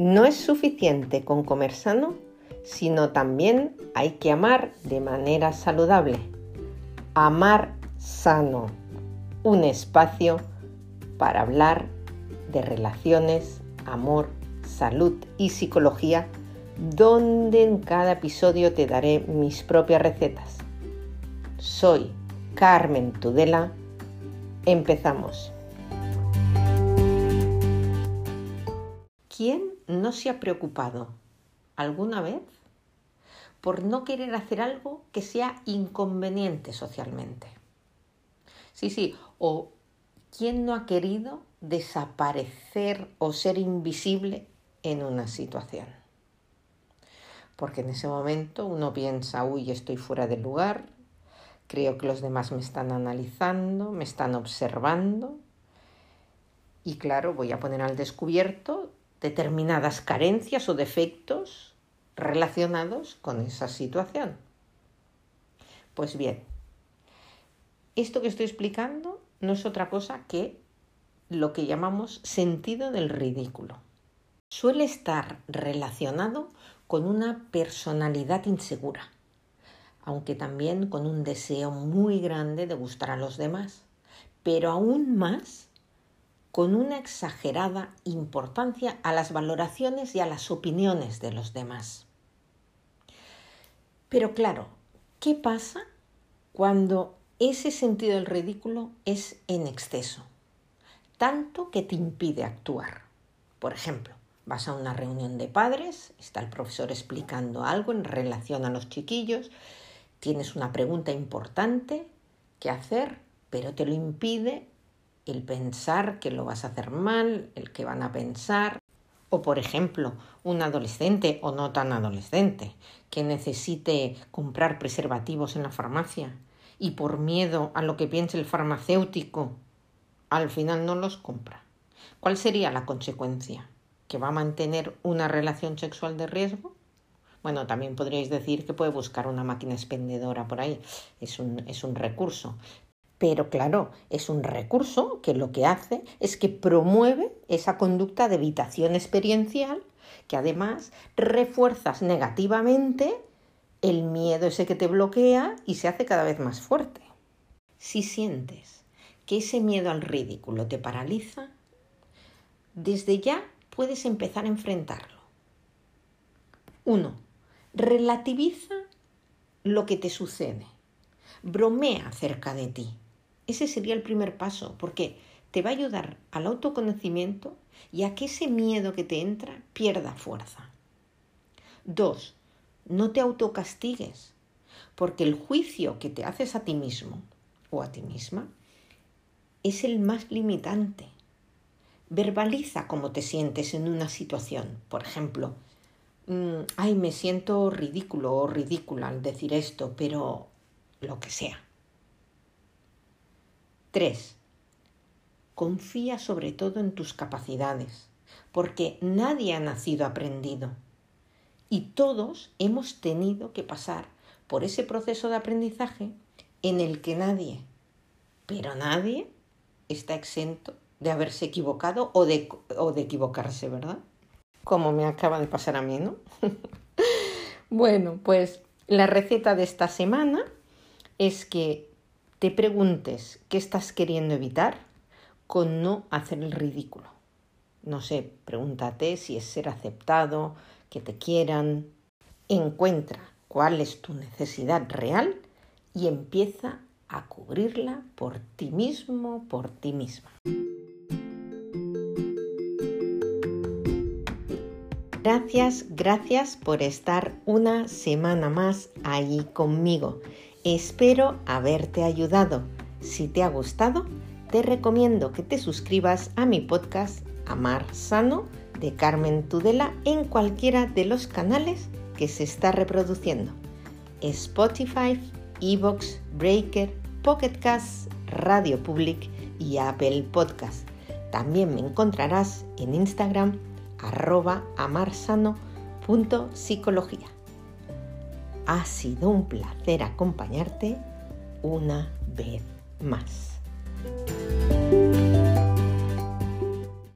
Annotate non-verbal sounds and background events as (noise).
No es suficiente con comer sano, sino también hay que amar de manera saludable. Amar sano, un espacio para hablar de relaciones, amor, salud y psicología, donde en cada episodio te daré mis propias recetas. Soy Carmen Tudela. Empezamos. ¿Quién no se ha preocupado alguna vez por no querer hacer algo que sea inconveniente socialmente? Sí, sí, o ¿quién no ha querido desaparecer o ser invisible en una situación? Porque en ese momento uno piensa, uy, estoy fuera de lugar, creo que los demás me están analizando, me están observando y claro, voy a poner al descubierto determinadas carencias o defectos relacionados con esa situación. Pues bien, esto que estoy explicando no es otra cosa que lo que llamamos sentido del ridículo. Suele estar relacionado con una personalidad insegura, aunque también con un deseo muy grande de gustar a los demás, pero aún más con una exagerada importancia a las valoraciones y a las opiniones de los demás. Pero claro, ¿qué pasa cuando ese sentido del ridículo es en exceso? Tanto que te impide actuar. Por ejemplo, vas a una reunión de padres, está el profesor explicando algo en relación a los chiquillos, tienes una pregunta importante que hacer, pero te lo impide el pensar que lo vas a hacer mal, el que van a pensar. O por ejemplo, un adolescente o no tan adolescente que necesite comprar preservativos en la farmacia y por miedo a lo que piense el farmacéutico, al final no los compra. ¿Cuál sería la consecuencia? ¿Que va a mantener una relación sexual de riesgo? Bueno, también podríais decir que puede buscar una máquina expendedora por ahí, es un, es un recurso, pero claro, es un recurso que lo que hace es que promueve esa conducta de evitación experiencial que además refuerzas negativamente el miedo ese que te bloquea y se hace cada vez más fuerte. Si sientes que ese miedo al ridículo te paraliza, desde ya puedes empezar a enfrentarlo. Uno, relativiza lo que te sucede. Bromea acerca de ti. Ese sería el primer paso, porque te va a ayudar al autoconocimiento y a que ese miedo que te entra pierda fuerza. Dos, no te autocastigues, porque el juicio que te haces a ti mismo o a ti misma es el más limitante. Verbaliza cómo te sientes en una situación. Por ejemplo, mm, ay, me siento ridículo o ridícula al decir esto, pero lo que sea. 3. Confía sobre todo en tus capacidades, porque nadie ha nacido aprendido. Y todos hemos tenido que pasar por ese proceso de aprendizaje en el que nadie, pero nadie, está exento de haberse equivocado o de, o de equivocarse, ¿verdad? Como me acaba de pasar a mí, ¿no? (laughs) bueno, pues la receta de esta semana es que te preguntes qué estás queriendo evitar con no hacer el ridículo. No sé, pregúntate si es ser aceptado, que te quieran. Encuentra cuál es tu necesidad real y empieza a cubrirla por ti mismo, por ti misma. Gracias, gracias por estar una semana más ahí conmigo. Espero haberte ayudado. Si te ha gustado, te recomiendo que te suscribas a mi podcast Amar Sano de Carmen Tudela en cualquiera de los canales que se está reproduciendo. Spotify, Evox, Breaker, Pocket Cast, Radio Public y Apple Podcast. También me encontrarás en Instagram arroba amarsano.psicología. Ha sido un placer acompañarte una vez más.